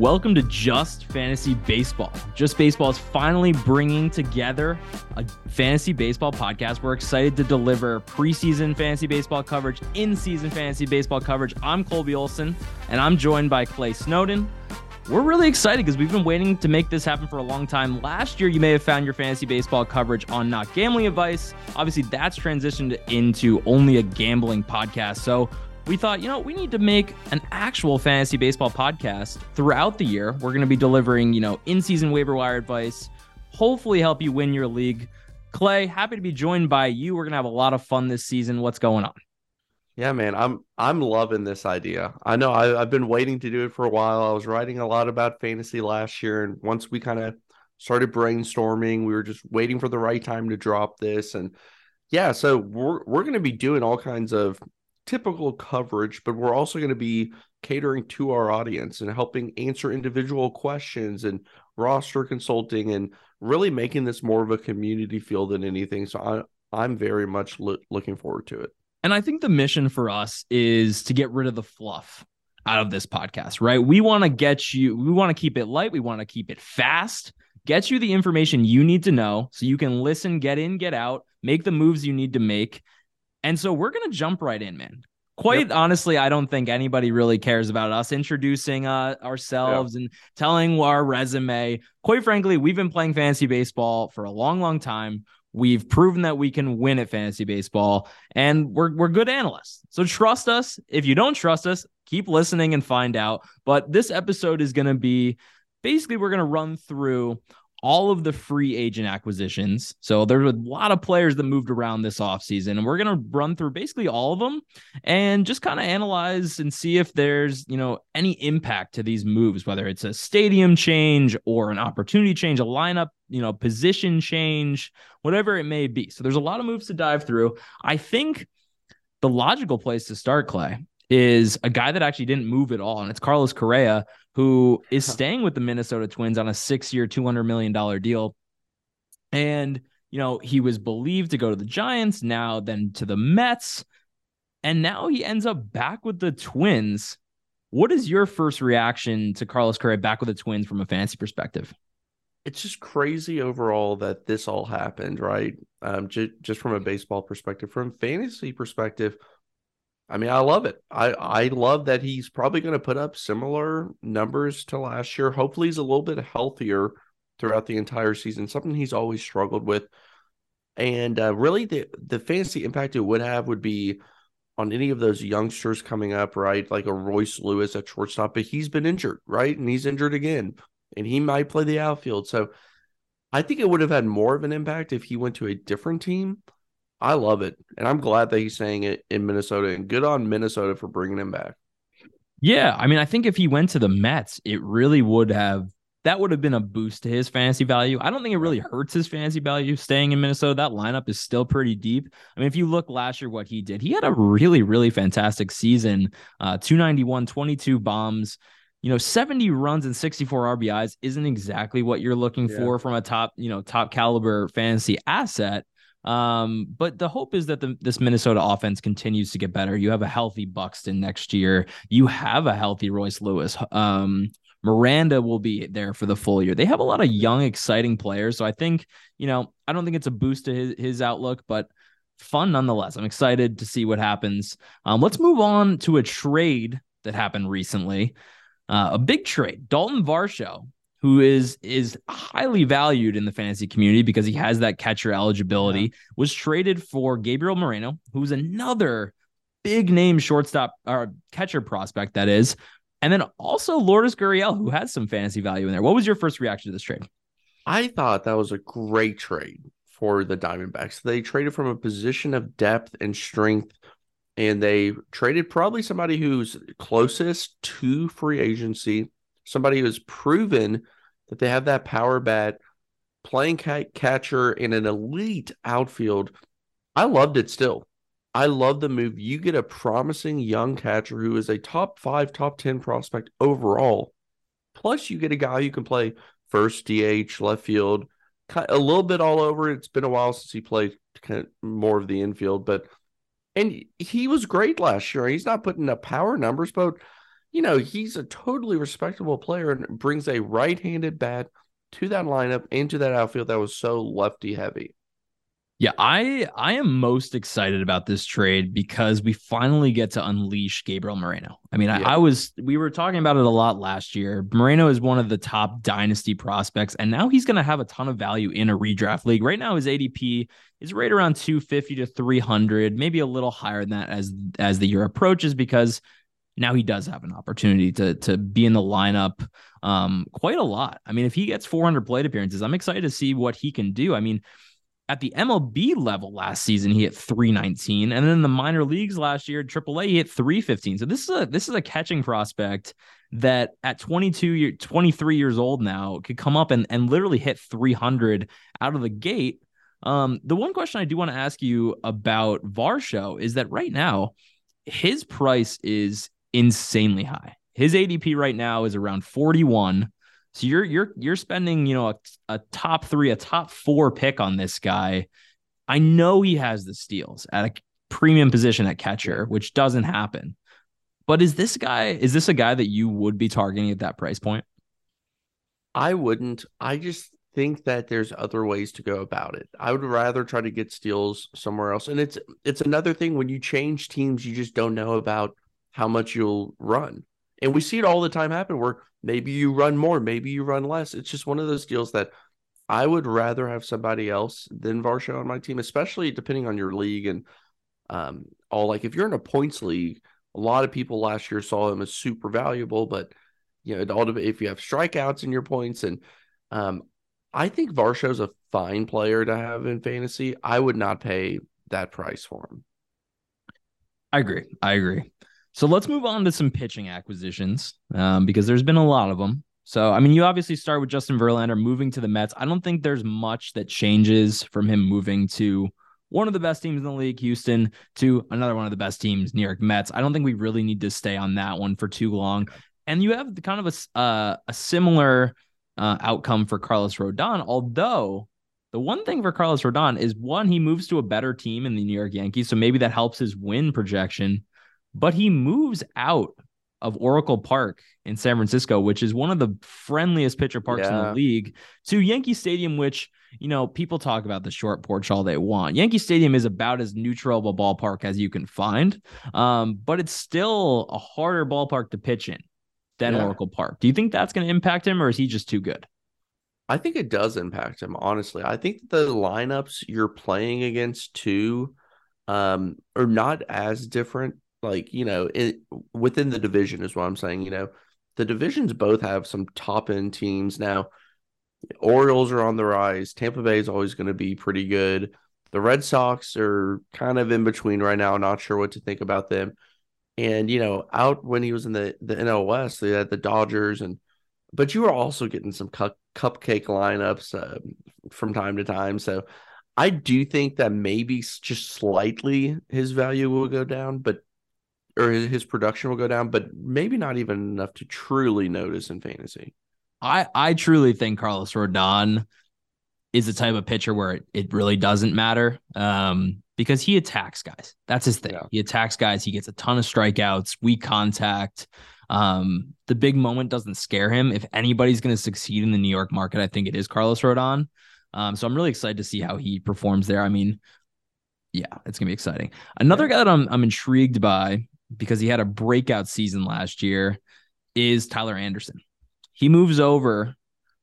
Welcome to Just Fantasy Baseball. Just Baseball is finally bringing together a fantasy baseball podcast. We're excited to deliver preseason fantasy baseball coverage, in season fantasy baseball coverage. I'm Colby Olson, and I'm joined by Clay Snowden. We're really excited because we've been waiting to make this happen for a long time. Last year, you may have found your fantasy baseball coverage on Not Gambling Advice. Obviously, that's transitioned into only a gambling podcast. So we thought, you know, we need to make an actual fantasy baseball podcast throughout the year. We're going to be delivering, you know, in season waiver wire advice, hopefully help you win your league. Clay, happy to be joined by you. We're going to have a lot of fun this season. What's going on? Yeah, man, I'm I'm loving this idea. I know I, I've been waiting to do it for a while. I was writing a lot about fantasy last year, and once we kind of started brainstorming, we were just waiting for the right time to drop this. And yeah, so we're we're going to be doing all kinds of typical coverage, but we're also going to be catering to our audience and helping answer individual questions and roster consulting and really making this more of a community feel than anything. So I, I'm very much lo- looking forward to it. And I think the mission for us is to get rid of the fluff out of this podcast, right? We want to get you, we want to keep it light, we want to keep it fast, get you the information you need to know so you can listen, get in, get out, make the moves you need to make. And so we're going to jump right in, man. Quite yep. honestly, I don't think anybody really cares about us introducing uh, ourselves yep. and telling our resume. Quite frankly, we've been playing fantasy baseball for a long, long time. We've proven that we can win at fantasy baseball, and we're we're good analysts. So trust us. If you don't trust us, keep listening and find out. But this episode is going to be basically we're going to run through all of the free agent acquisitions. So there's a lot of players that moved around this offseason, and we're going to run through basically all of them and just kind of analyze and see if there's, you know, any impact to these moves, whether it's a stadium change or an opportunity change, a lineup, you know, position change, whatever it may be. So there's a lot of moves to dive through. I think the logical place to start, Clay, is a guy that actually didn't move at all, and it's Carlos Correa, who is staying with the Minnesota Twins on a six-year, two hundred million dollar deal, and you know he was believed to go to the Giants, now then to the Mets, and now he ends up back with the Twins. What is your first reaction to Carlos Correa back with the Twins from a fantasy perspective? It's just crazy overall that this all happened, right? Um, j- just from a baseball perspective, from fantasy perspective, I mean, I love it. I I love that he's probably going to put up similar numbers to last year. Hopefully, he's a little bit healthier throughout the entire season. Something he's always struggled with, and uh, really the the fantasy impact it would have would be on any of those youngsters coming up, right? Like a Royce Lewis at shortstop, but he's been injured, right? And he's injured again, and he might play the outfield. So I think it would have had more of an impact if he went to a different team. I love it, and I'm glad that he's saying it in Minnesota. And good on Minnesota for bringing him back. Yeah, I mean, I think if he went to the Mets, it really would have that would have been a boost to his fantasy value. I don't think it really hurts his fantasy value staying in Minnesota. That lineup is still pretty deep. I mean, if you look last year, what he did, he had a really, really fantastic season. Uh, 291, 22 bombs, you know, 70 runs and 64 RBIs isn't exactly what you're looking yeah. for from a top, you know, top caliber fantasy asset. Um, but the hope is that the, this Minnesota offense continues to get better. You have a healthy Buxton next year. You have a healthy Royce Lewis. Um, Miranda will be there for the full year. They have a lot of young, exciting players. So I think, you know, I don't think it's a boost to his, his outlook, but fun nonetheless. I'm excited to see what happens. Um, let's move on to a trade that happened recently. Uh, a big trade. Dalton Varsho who is is highly valued in the fantasy community because he has that catcher eligibility, yeah. was traded for Gabriel Moreno, who's another big name shortstop or catcher prospect that is. And then also Lourdes Gurriel, who has some fantasy value in there. What was your first reaction to this trade? I thought that was a great trade for the Diamondbacks. They traded from a position of depth and strength, and they traded probably somebody who's closest to free agency somebody who's proven that they have that power bat, playing catcher in an elite outfield. I loved it still. I love the move. You get a promising young catcher who is a top five, top 10 prospect overall. Plus, you get a guy who can play first DH, left field, a little bit all over. It's been a while since he played kind of more of the infield, but and he was great last year. He's not putting up power numbers, but you know, he's a totally respectable player and brings a right-handed bat to that lineup into that outfield that was so lefty heavy. Yeah, I I am most excited about this trade because we finally get to unleash Gabriel Moreno. I mean, yeah. I, I, was we were talking about it a lot last year. Moreno is one of the top dynasty prospects, and now he's going to have a ton of value in a redraft league. Right now, his ADP is right around 250 to 300, maybe a little higher than that as as the year approaches, because now he does have an opportunity to to be in the lineup um, quite a lot. I mean, if he gets 400 plate appearances, I'm excited to see what he can do. I mean at the MLB level last season, he hit 319. And then the minor leagues last year, AAA, he hit 315. So this is a this is a catching prospect that at 22 year 23 years old now could come up and, and literally hit 300 out of the gate. Um, the one question I do want to ask you about Varsho is that right now, his price is insanely high. His ADP right now is around 41. So you're you're you're spending, you know, a, a top three, a top four pick on this guy. I know he has the steals at a premium position at catcher, which doesn't happen. But is this guy, is this a guy that you would be targeting at that price point? I wouldn't. I just think that there's other ways to go about it. I would rather try to get steals somewhere else. And it's it's another thing when you change teams, you just don't know about how much you'll run. And we see it all the time happen where maybe you run more, maybe you run less. It's just one of those deals that I would rather have somebody else than Varsho on my team, especially depending on your league and um, all. Like if you're in a points league, a lot of people last year saw him as super valuable, but you know, it all if you have strikeouts in your points and um, I think Varsho's a fine player to have in fantasy. I would not pay that price for him. I agree. I agree. So let's move on to some pitching acquisitions um, because there's been a lot of them. So, I mean, you obviously start with Justin Verlander moving to the Mets. I don't think there's much that changes from him moving to one of the best teams in the league, Houston, to another one of the best teams, New York Mets. I don't think we really need to stay on that one for too long. And you have kind of a, uh, a similar uh, outcome for Carlos Rodon, although the one thing for Carlos Rodon is one, he moves to a better team in the New York Yankees. So maybe that helps his win projection but he moves out of Oracle Park in San Francisco, which is one of the friendliest pitcher parks yeah. in the league, to Yankee Stadium, which, you know, people talk about the short porch all they want. Yankee Stadium is about as neutral of a ballpark as you can find, um, but it's still a harder ballpark to pitch in than yeah. Oracle Park. Do you think that's going to impact him, or is he just too good? I think it does impact him, honestly. I think the lineups you're playing against too um, are not as different like you know it, within the division is what i'm saying you know the divisions both have some top end teams. Now orioles are on the rise. Tampa bay is always going to be pretty good. The red sox are kind of in between right now not sure what to think about them. And you know out when he was in the the nl west they had the dodgers and but you were also getting some cu- cupcake lineups uh, from time to time. So I do think that maybe just slightly his value will go down, but or his production will go down, but maybe not even enough to truly notice in fantasy. I I truly think Carlos Rodon is the type of pitcher where it, it really doesn't matter um, because he attacks guys. That's his thing. Yeah. He attacks guys. He gets a ton of strikeouts, weak contact. Um, the big moment doesn't scare him. If anybody's going to succeed in the New York market, I think it is Carlos Rodon. Um, so I'm really excited to see how he performs there. I mean, yeah, it's gonna be exciting. Another yeah. guy that I'm I'm intrigued by because he had a breakout season last year is Tyler Anderson. He moves over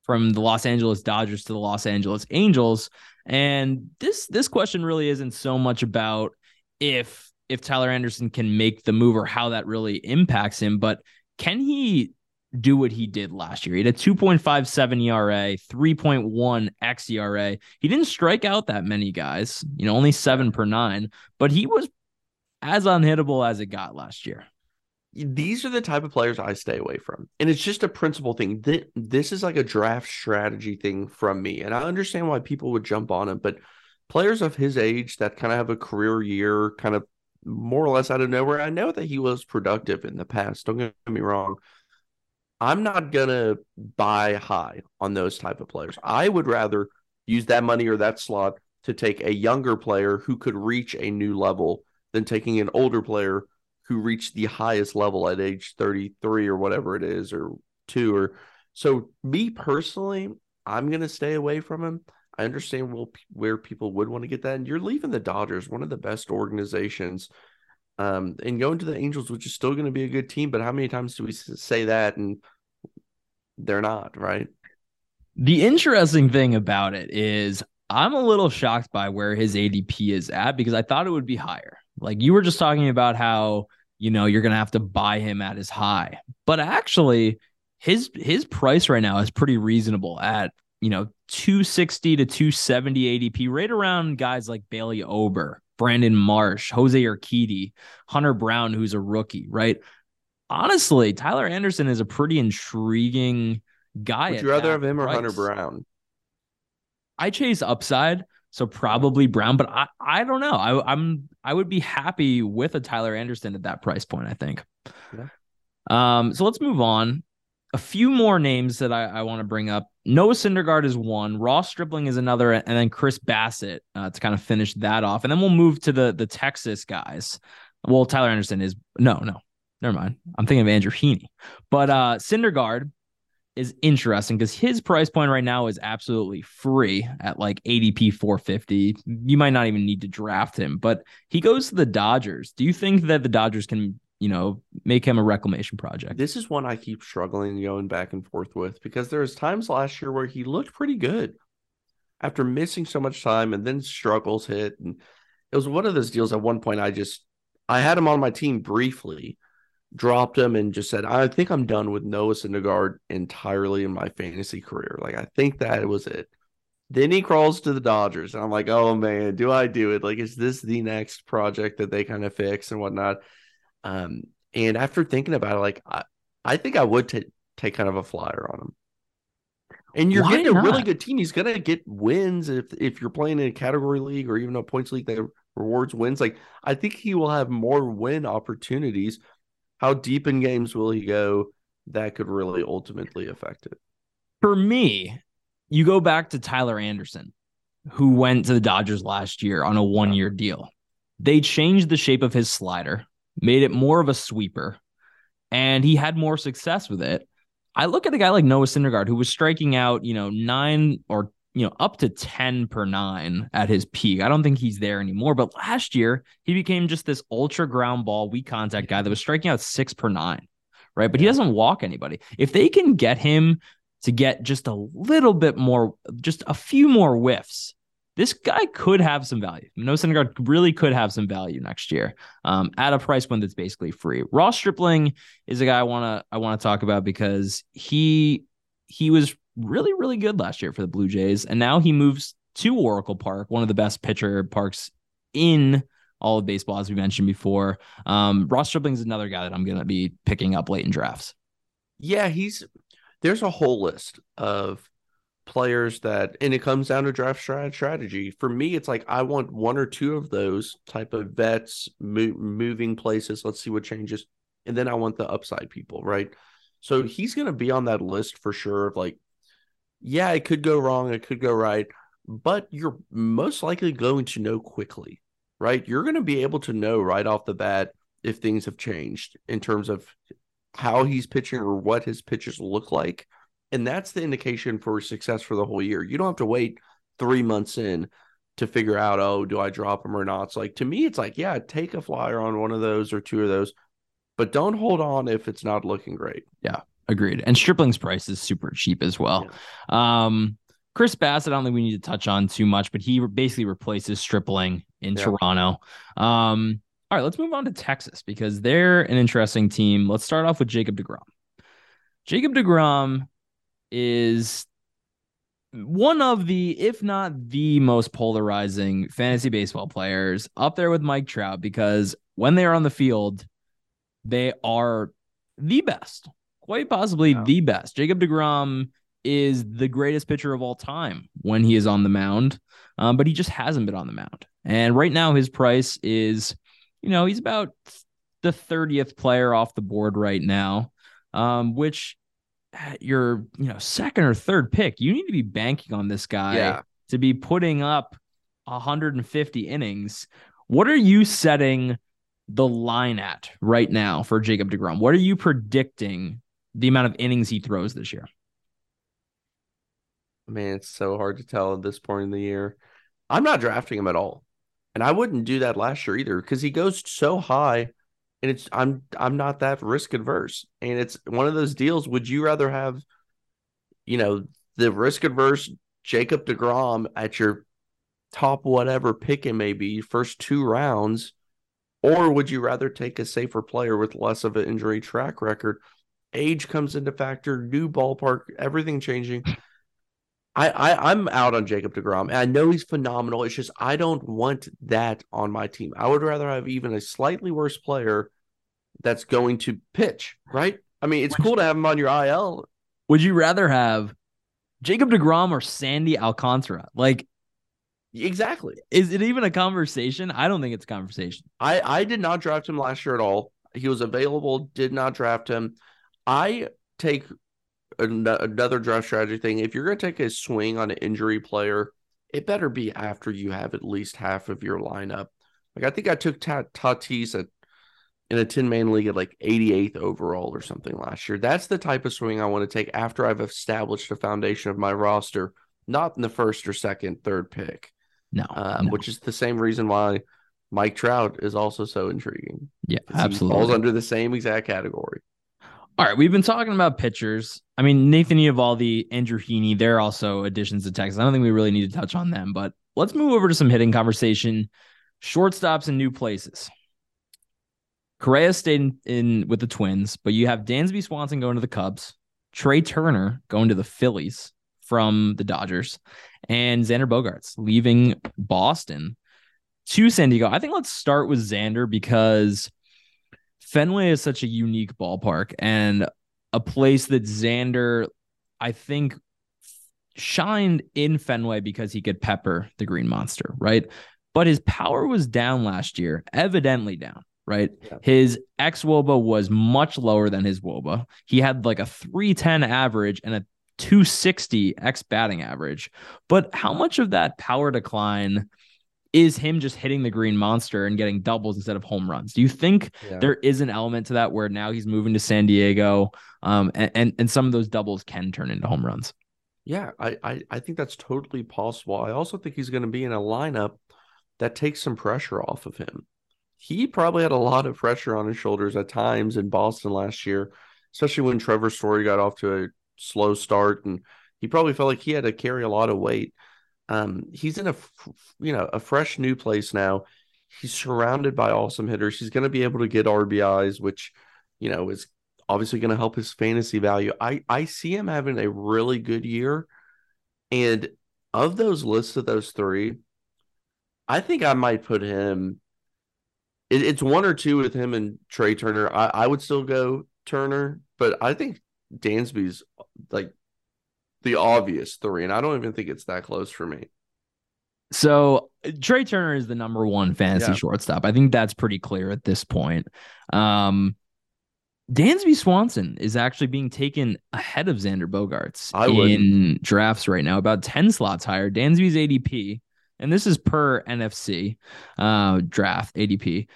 from the Los Angeles Dodgers to the Los Angeles Angels and this this question really isn't so much about if if Tyler Anderson can make the move or how that really impacts him but can he do what he did last year. He had a 2.57 ERA, 3.1 xERA. He didn't strike out that many guys, you know, only seven per nine, but he was as unhittable as it got last year. These are the type of players I stay away from. And it's just a principle thing. This is like a draft strategy thing from me. And I understand why people would jump on him, but players of his age that kind of have a career year, kind of more or less out of nowhere. I know that he was productive in the past. Don't get me wrong. I'm not gonna buy high on those type of players. I would rather use that money or that slot to take a younger player who could reach a new level than taking an older player who reached the highest level at age 33 or whatever it is or two or so me personally i'm going to stay away from him i understand where people would want to get that and you're leaving the dodgers one of the best organizations um, and going to the angels which is still going to be a good team but how many times do we say that and they're not right the interesting thing about it is I'm a little shocked by where his ADP is at because I thought it would be higher. Like you were just talking about how you know, you're going to have to buy him at his high. But actually, his his price right now is pretty reasonable at, you know, 260 to 270 ADP, right around guys like Bailey Ober, Brandon Marsh, Jose Urquidy, Hunter Brown, who's a rookie, right? Honestly, Tyler Anderson is a pretty intriguing guy. Would you rather have him price. or Hunter Brown? I chase upside. So probably Brown, but I, I don't know. I, I'm I would be happy with a Tyler Anderson at that price point. I think. Yeah. Um. So let's move on. A few more names that I, I want to bring up. Noah Syndergaard is one. Ross Stripling is another, and then Chris Bassitt uh, to kind of finish that off, and then we'll move to the the Texas guys. Well, Tyler Anderson is no, no, never mind. I'm thinking of Andrew Heaney, but uh Syndergaard is interesting because his price point right now is absolutely free at like ADP 450. You might not even need to draft him, but he goes to the Dodgers. Do you think that the Dodgers can, you know, make him a reclamation project? This is one I keep struggling going back and forth with because there was times last year where he looked pretty good after missing so much time and then struggles hit and it was one of those deals at one point I just I had him on my team briefly dropped him and just said, I think I'm done with Noah Syndergaard entirely in my fantasy career. Like, I think that was it. Then he crawls to the Dodgers, and I'm like, oh man, do I do it? Like, is this the next project that they kind of fix and whatnot? Um, and after thinking about it, like, I, I think I would t- take kind of a flyer on him. And you're Why getting not? a really good team. He's gonna get wins if if you're playing in a category league or even a points league that rewards wins. Like I think he will have more win opportunities how deep in games will he go that could really ultimately affect it? For me, you go back to Tyler Anderson, who went to the Dodgers last year on a one year deal. They changed the shape of his slider, made it more of a sweeper, and he had more success with it. I look at a guy like Noah Syndergaard, who was striking out, you know, nine or you know, up to 10 per nine at his peak. I don't think he's there anymore. But last year, he became just this ultra ground ball, weak contact guy that was striking out six per nine, right? But he doesn't walk anybody. If they can get him to get just a little bit more, just a few more whiffs, this guy could have some value. Noah Syndergaard really could have some value next year um, at a price point that's basically free. Ross Stripling is a guy I want to I want to talk about because he he was really, really good last year for the Blue Jays. And now he moves to Oracle Park, one of the best pitcher parks in all of baseball, as we mentioned before. Um, Ross is another guy that I'm going to be picking up late in drafts. Yeah, he's there's a whole list of players that, and it comes down to draft strategy. For me, it's like I want one or two of those type of vets mo- moving places. Let's see what changes, and then I want the upside people, right? So he's going to be on that list for sure of like yeah, it could go wrong, it could go right, but you're most likely going to know quickly, right? You're going to be able to know right off the bat if things have changed in terms of how he's pitching or what his pitches look like. And that's the indication for success for the whole year. You don't have to wait three months in to figure out, oh, do I drop him or not? It's like to me, it's like, yeah, take a flyer on one of those or two of those, but don't hold on if it's not looking great. Yeah. Agreed. And Stripling's price is super cheap as well. Yeah. Um, Chris Bassitt, I don't think we need to touch on too much, but he basically replaces Stripling in yeah. Toronto. Um, all right, let's move on to Texas because they're an interesting team. Let's start off with Jacob DeGrom. Jacob DeGrom is one of the, if not the most polarizing fantasy baseball players up there with Mike Trout because when they are on the field, they are the best quite possibly yeah. the best. Jacob DeGrom is the greatest pitcher of all time when he is on the mound, um, but he just hasn't been on the mound. And right now, his price is you know, he's about the 30th player off the board right now, um, which at your, you know, second or third pick, you need to be banking on this guy Yeah. to be putting up 150 innings. What are you setting the line at right now for Jacob DeGrom? What are you predicting the amount of innings he throws this year? Man, it's so hard to tell at this point in the year. I'm not drafting him at all. And I wouldn't do that last year either because he goes so high and it's I'm I'm not that risk adverse. And it's one of those deals. Would you rather have, you know, the risk adverse Jacob DeGrom at your top whatever pick it may be, first two rounds, or would you rather take a safer player with less of an injury track record? Age comes into factor, new ballpark, everything changing. I, I I'm out on Jacob DeGrom. I know he's phenomenal. It's just I don't want that on my team. I would rather have even a slightly worse player that's going to pitch, right? I mean, it's cool to have him on your IL. Would you rather have Jacob DeGrom or Sandy Alcantara? Like, Exactly. is it even a conversation? I don't think it's a conversation. I I did not draft him last year at all. He was available, did not draft him. I take an- another draft strategy thing. If you're going to take a swing on an injury player, it better be after you have at least half of your lineup. Like I think I took Ta- Tatis at in a 10 man league at like 88th overall or something last year. That's the type of swing I want to take after I've established a foundation of my roster, not in the first or second, third pick, No, uh, no. which is the same reason why Mike Trout is also so intriguing. yeah, absolutely. falls under the same exact category. All right, we've been talking about pitchers. I mean, Nathan Eovaldi, Andrew Heaney, they're also additions to Texas. I don't think we really need to touch on them, but let's move over to some hitting conversation. Shortstops in new places. Correa stayed in, in with the Twins, but you have Dansby Swanson going to the Cubs, Trea Turner going to the Phillies from the Dodgers, and Xander Bogaerts leaving Boston to San Diego. I think let's start with Xander because Fenway is such a unique ballpark and a place that Xander, I think, shined in Fenway because he could pepper the Green Monster, right? But his power was down last year, evidently down, right? Yeah. His ex Woba was much lower than his wOBA. He had like a 310 average and a 260 ex batting average. But how much of that power decline is him just hitting the Green Monster and getting doubles instead of home runs? Do you think Yeah. there is an element to that where now he's moving to San Diego, um, and, and and some of those doubles can turn into home runs. Yeah, I, I, I think that's totally possible. I also think he's going to be in a lineup that takes some pressure off of him. He probably had a lot of pressure on his shoulders at times in Boston last year, especially when Trevor Story got off to a slow start, and he probably felt like he had to carry a lot of weight. Um, he's in a you know a fresh new place now. He's surrounded by awesome hitters. He's going to be able to get RBIs, which you know is obviously going to help his fantasy value. I I see him having a really good year, and of those lists of those three, I think I might put him. It, it's one or two with him and Trea Turner. I I would still go Turner, but I think Dansby's like the obvious three, and I don't even think it's that close for me. So Trea Turner is the number one fantasy Yeah. shortstop. I think that's pretty clear at this point. Um, Dansby Swanson is actually being taken ahead of Xander Bogaerts I in drafts right now, about 10 slots higher. Dansby's ADP, and this is per NFC uh, draft ADP,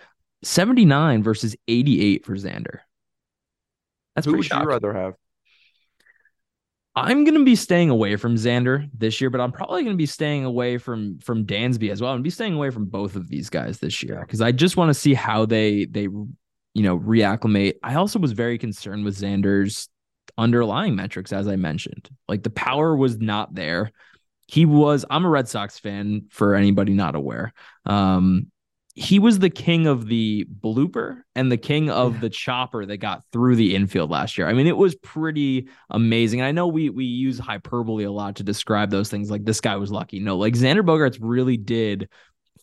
79 versus 88 for Xander. That's Who pretty would shocking. you rather have? I'm gonna be staying away from Xander this year, but I'm probably gonna be staying away from from Dansby as well. I'm gonna be staying away from both of these guys this year because I just want to see how they they you know reacclimate. I also was very concerned with Xander's underlying metrics, as I mentioned. Like the power was not there. He was. I'm a Red Sox fan for anybody not aware. Um, he was the king of the blooper and the king of Yeah. the chopper that got through the infield last year. I mean, it was pretty amazing. And I know we we use hyperbole a lot to describe those things. Like this guy was lucky. No, like Xander Bogaerts really did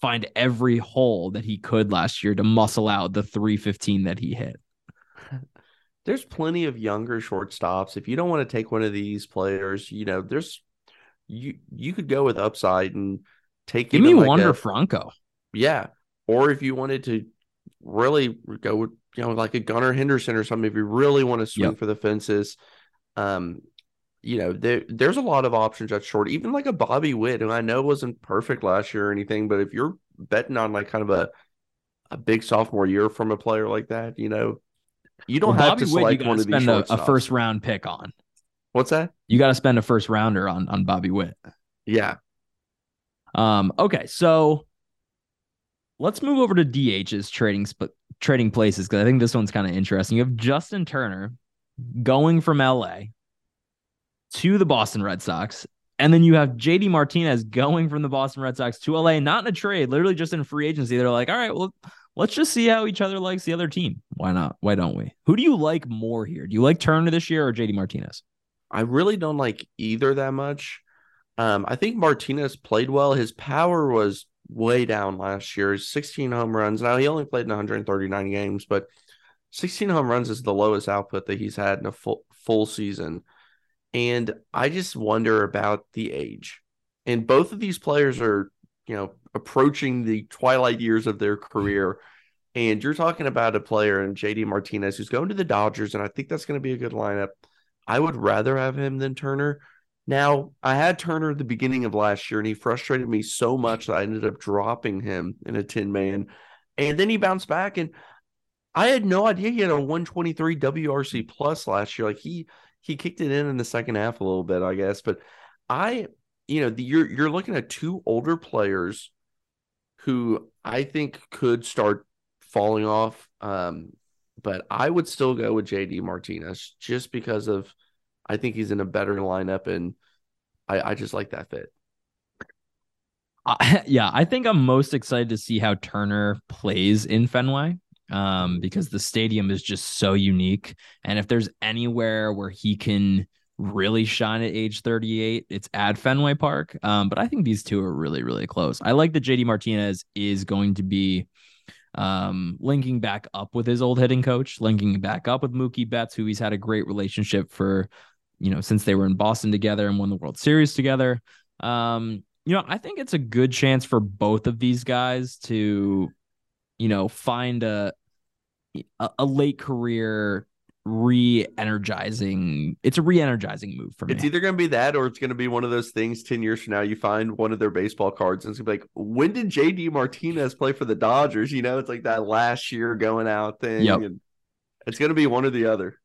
find every hole that he could last year to muscle out the 315 that he hit. There's plenty of younger shortstops. If you don't want to take one of these players, you know, there's you you could go with upside and take Give me like Wander Franco. Yeah. Or if you wanted to really go with you know like a Gunnar Henderson or something if you really want to swing Yep. for the fences. Um, you know, there there's a lot of options at short, even like a Bobby Witt, who I know wasn't perfect last year or anything, but if you're betting on like kind of a a big sophomore year from a player like that, you know, you don't Well, have Bobby to Witt, you got one to of these spend a, a first round pick on. What's that? You got to spend a first rounder on on Bobby Witt. Yeah, Um, okay, so let's move over to DH's trading sp- trading places because I think this one's kind of interesting. You have Justin Turner going from LA to the Boston Red Sox, and then you have JD Martinez going from the Boston Red Sox to LA, not in a trade, literally just in free agency. They're like, all right, well, let's just see how each other likes the other team. Why not? Why don't we? Who do you like more here? Do you like Turner this year or JD Martinez? I really don't like either that much. Um, I think Martinez played well. His power was way down last year. 16 home runs. Now he only played in 139 games, but 16 home runs is the lowest output that he's had in a full full season. And I just wonder about the age. And both of these players are, you know, approaching the twilight years of their career. And you're talking about a player in JD Martinez who's going to the Dodgers, and I think that's going to be a good lineup. I would rather have him than Turner. Now, I had Turner at the beginning of last year, and he frustrated me so much that I ended up dropping him in a 10 man. And then he bounced back, and I had no idea he had a 123 WRC plus last year. Like he he kicked it in in the second half a little bit, I guess. But I, you know, the, you're you're looking at two older players who I think could start falling off. Um, but I would still go with JD Martinez just because of I think he's in a better lineup and I, I just like that fit. Yeah, I think I'm most excited to see how Turner plays in Fenway um, because the stadium is just so unique. And if there's anywhere where he can really shine at age 38, it's at Fenway Park. Um, but I think these two are really, really close. I like that JD Martinez is going to be um, linking back up with his old hitting coach, linking back up with Mookie Betts, who he's had a great relationship for, you know, since they were in Boston together and won the World Series together. Um, you know, I think it's a good chance for both of these guys to, you know, find a a, a late career re-energizing. It's a re-energizing move for me. It's either going to be that or it's going to be one of those things 10 years from now. You find one of their baseball cards and it's going to be like, when did JD Martinez play for the Dodgers? You know, it's like that last year going out thing. Yep. And it's going to be one or the other.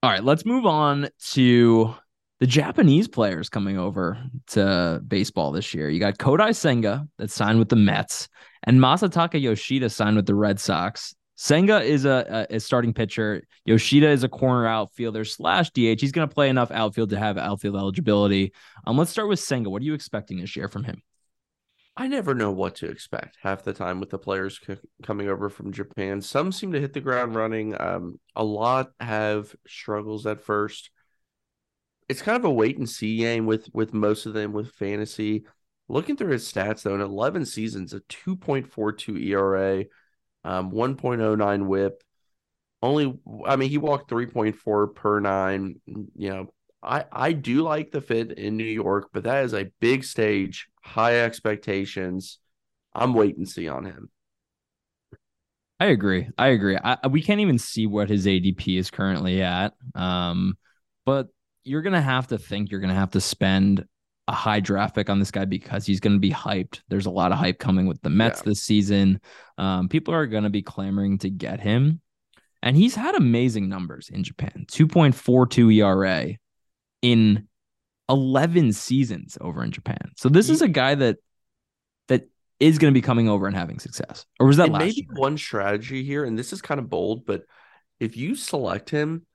All right, let's move on to the Japanese players coming over to baseball this year. You got Kodai Senga that signed with the Mets, and Masataka Yoshida signed with the Red Sox. Senga is a, a, a starting pitcher. Yoshida is a corner outfielder slash DH. He's going to play enough outfield to have outfield eligibility. Um, let's start with Senga. What are you expecting this year from him? I never know what to expect half the time with the players c- coming over from Japan. Some seem to hit the ground running. Um, a lot have struggles at first. It's kind of a wait and see game with with most of them with fantasy. Looking through his stats though, in 11 seasons, a 2.42 ERA, um, 1.09 WHIP. Only, I mean, he walked 3.4 per nine. You know, I I do like the fit in New York, but that is a big stage, high expectations. I'm wait and see on him. I agree. I agree. I, we can't even see what his ADP is currently at. Um, but you're gonna have to think you're gonna have to spend a high draft pick on this guy because he's gonna be hyped. There's a lot of hype coming with the Mets Yeah. this season. Um, people are gonna be clamoring to get him, and he's had amazing numbers in Japan. 2.42 ERA in 11 seasons over in Japan. So this is a guy that that is going to be coming over and having success. Or was that last maybe year? one strategy here, and this is kind of bold, but if you select him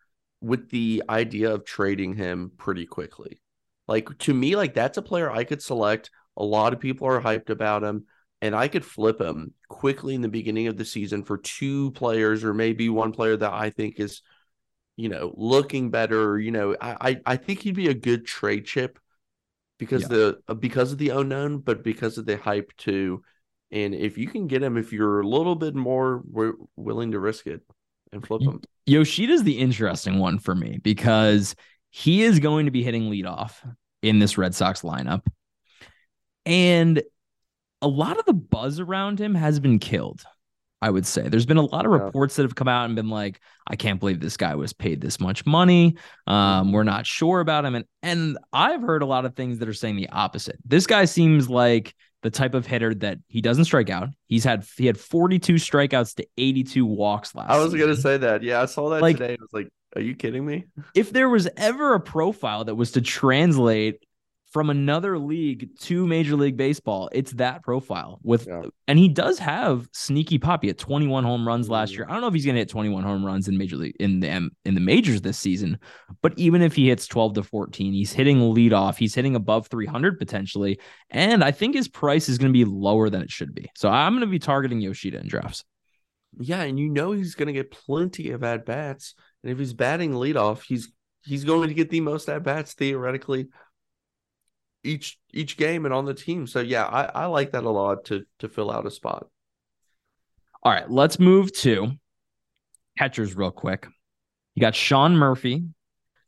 with the idea of trading him pretty quickly, like to me, like that's a player I could select. A lot of people are hyped about him, and I could flip him quickly in the beginning of the season for two players, or maybe one player that I think is, you know, looking better. You know, I I, I think he'd be a good trade chip because Yeah. the uh, because of the unknown, but because of the hype too. And if you can get him, if you're a little bit more wi- willing to risk it and flip him, Yoshida's the interesting one for me because he is going to be hitting leadoff in this Red Sox lineup. And a lot of the buzz around him has been killed. I would say. There's been a lot of reports that have come out and been like, I can't believe this guy was paid this much money. Um, we're not sure about him. And and I've heard a lot of things that are saying the opposite. This guy seems like the type of hitter that he doesn't strike out. He's had he had 42 strikeouts to 82 walks last. I was gonna say that. Yeah, I saw that Like- today. I was like, "Are you kidding me?" if there was ever a profile that was to translate from another league to Major League Baseball, it's that profile with Yeah. and he does have sneaky poppy at 21 home runs last Mhm. year. I don't know if he's gonna hit 21 home runs in Major League in the M- in the majors this season, but even if he hits 12 to 14, he's hitting leadoff, he's hitting above 300 potentially, and I think his price is gonna be lower than it should be. So I'm gonna be targeting Yoshida in drafts. Yeah, and you know he's gonna get plenty of at bats, and if he's batting leadoff, he's he's going to get the most at bats theoretically each each game and on the team. So yeah, I, I like that a lot to to fill out a spot. All right, let's move to catchers real quick. You got Sean Murphy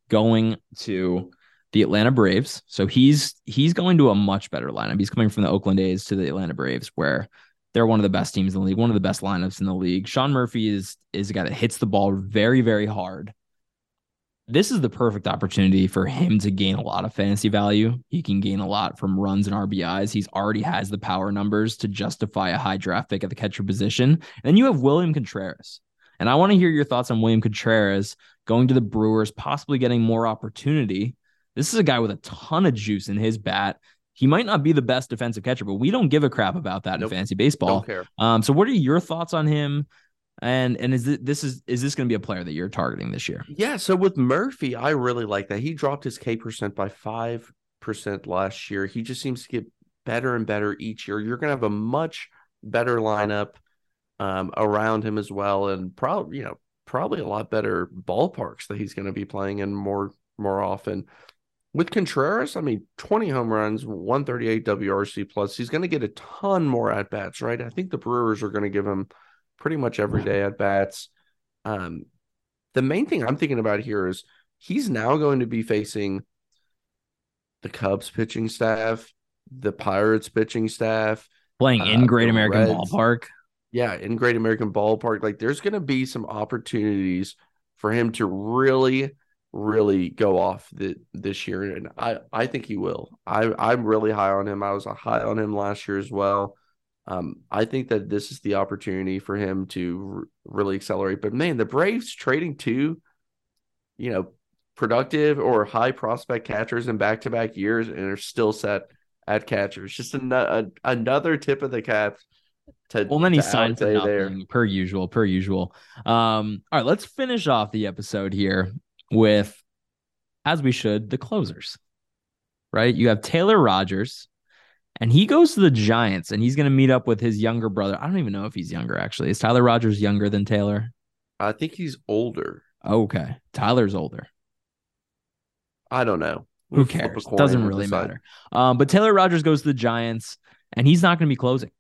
going to the Atlanta Braves. So he's he's going to a much better lineup. He's coming from the Oakland A's to the Atlanta Braves, where they're one of the best teams in the league, one of the best lineups in the league. Sean Murphy is is a guy that hits the ball very, very hard. This is the perfect opportunity for him to gain a lot of fantasy value. He can gain a lot from runs and RBIs. He's already has the power numbers to justify a high draft pick at the catcher position. And then you have William Contreras. And I want to hear your thoughts on William Contreras going to the Brewers, possibly getting more opportunity. This is a guy with a ton of juice in his bat. He might not be the best defensive catcher, but we don't give a crap about that Nope. in fantasy baseball. Um, so what are your thoughts on him? And and is this, this is is this going to be a player that you're targeting this year? Yeah, so with Murphy, I really like that. He dropped his K percent by five percent last year. He just seems to get better and better each year. You're gonna have a much better lineup um, around him as well, and probably you know probably a lot better ballparks that he's going to be playing in more more often. With Contreras, I mean, 20 home runs, 138 WRC plus. He's going to get a ton more at bats, right? I think the Brewers are going to give him pretty much every day at bats. Um, the main thing I'm thinking about here is he's now going to be facing the Cubs pitching staff, the Pirates pitching staff, Playing Uh, in Great American Reds. Ballpark. yeah, in Great American Ballpark. Like there's going to be some opportunities for him to really, really go off the, this year, and I I think he will. I I'm really high on him. I was high on him last year as well. Um, I think that this is the opportunity for him to r- really accelerate. But man, the Braves trading two, you know, productive or high prospect catchers in back to back years and are still set at catchers. Just an- a, another tip of the cap. To, Well, then he to signed to nothing, there. per usual, per usual. Um, all right, let's finish off the episode here with, as we should, the closers. Right? You have Taylor Rogers, and he goes to the Giants, and he's going to meet up with his younger brother. I don't even know if he's younger, actually. Is Tyler Rogers younger than Taylor? I think he's older. Okay. Tyler's older. I don't know. Who We'll a cares? Doesn't really matter. Um, but Taylor Rogers goes to the Giants, and he's not going to be closing,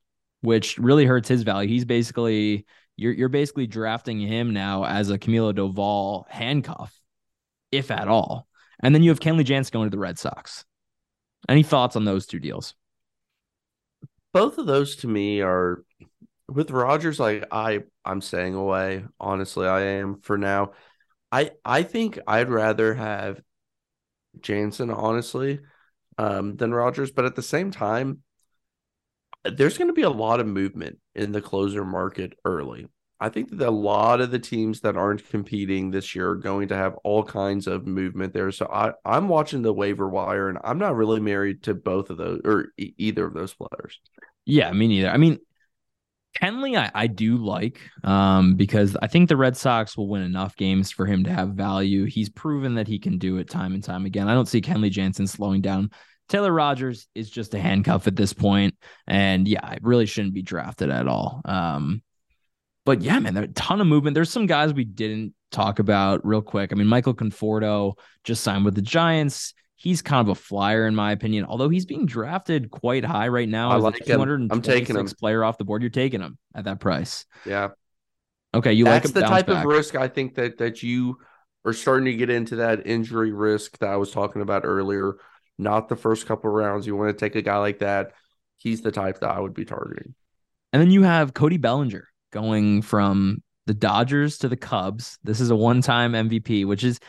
which really hurts his value. He's basically you're you're basically drafting him now as a Camilo Doval handcuff, if at all. And then you have Kenley Jansen going to the Red Sox. Any thoughts on those two deals? Both of those to me are with Rogers. Like I, I'm staying away. Honestly, I am for now. I I think I'd rather have Jansen honestly um, than Rogers, but at the same time, there's going to be a lot of movement in the closer market early. I think that a lot of the teams that aren't competing this year are going to have all kinds of movement there. So I, I'm watching the waiver wire, and I'm not really married to both of those or e- either of those players. Yeah, me neither. I mean, Kenley, I, I do like um, because I think the Red Sox will win enough games for him to have value. He's proven that he can do it time and time again. I don't see Kenley Jansen slowing down. Taylor Rogers is just a handcuff at this point, and yeah, I really shouldn't be drafted at all. Um, but yeah, man, there's a ton of movement. There's some guys we didn't talk about real quick. I mean, Michael Conforto just signed with the Giants. He's kind of a flyer in my opinion, although he's being drafted quite high right now. I like him. I'm taking 226 him. player off the board. You're taking him at that price. Yeah, Okay, you that's like the type back. of risk I think that that you are starting to get into that injury risk that I was talking about earlier. Not the first couple rounds. You want to take a guy like that. He's the type that I would be targeting. And then you have Cody Bellinger going from the Dodgers to the Cubs. This is a one-time MVP, which is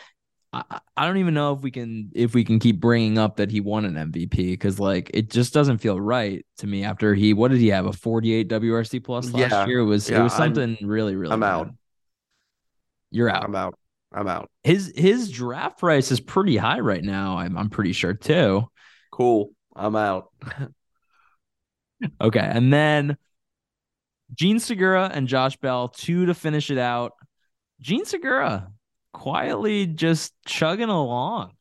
I, I don't even know if we can if we can keep bringing up that he won an MVP because like it just doesn't feel right to me after he what did he have a 48 WRC plus last Yeah, year it was yeah, it was I'm- something really really I'm bad. out. You're out. I'm out. I'm out. His his draft price is pretty high right now. I'm I'm pretty sure too. Cool. I'm out. Okay, and then Jean Segura and Josh Bell two to finish it out. Jean Segura quietly just chugging along.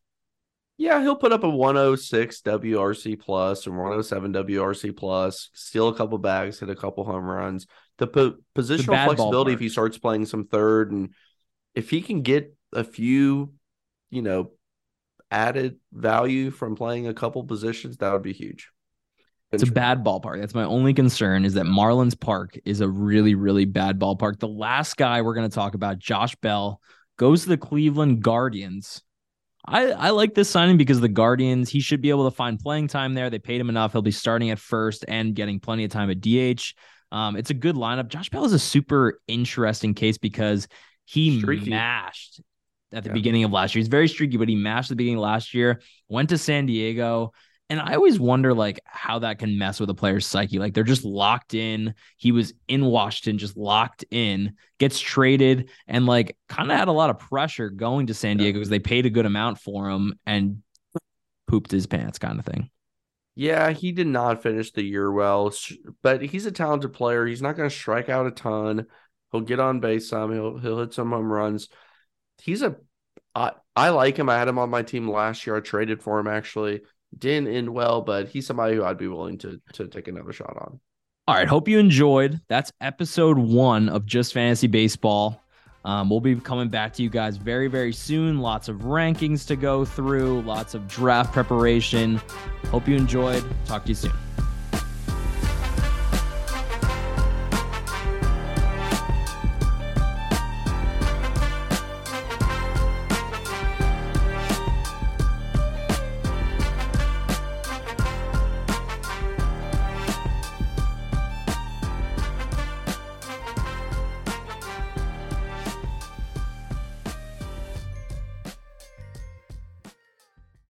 Yeah, he'll put up a 106 WRC plus or 107 WRC plus, steal a couple bags, hit a couple home runs. The po- positional bad flexibility, if he starts playing some third, and if he can get a few, you know, added value from playing a couple positions, that would be huge. It's a bad ballpark. That's my only concern is that Marlins Park is a really, really bad ballpark. The last guy we're going to talk about, Josh Bell, goes to the Cleveland Guardians. I, I like this signing because the Guardians, he should be able to find playing time there. They paid him enough. He'll be starting at first and getting plenty of time at DH. Um, it's a good lineup. Josh Bell is a super interesting case because he Streaky. mashed at the Yeah. beginning of last year. He's very streaky, but he mashed at the beginning of last year, went to San Diego. And I always wonder like how that can mess with a player's psyche. Like they're just locked in. He was in Washington, just locked in, gets traded, and like kind of had a lot of pressure going to San Diego because they paid a good amount for him and pooped his pants, kind of thing. Yeah, he did not finish the year well, but he's a talented player. He's not going to strike out a ton. He'll get on base some. He'll he'll hit some home runs. He's a I I like him. I had him on my team last year. I traded for him actually. Didn't end well, but he's somebody who I'd be willing to to take another shot on. All right. Hope you enjoyed. That's episode one of Just Fantasy Baseball. Um, we'll be coming back to you guys very, very soon. Lots of rankings to go through, lots of draft preparation. Hope you enjoyed. Talk to you soon.